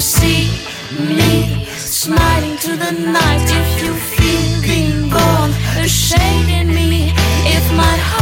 see me smiling to the night, if you feel being born, a shade in me, if my heart.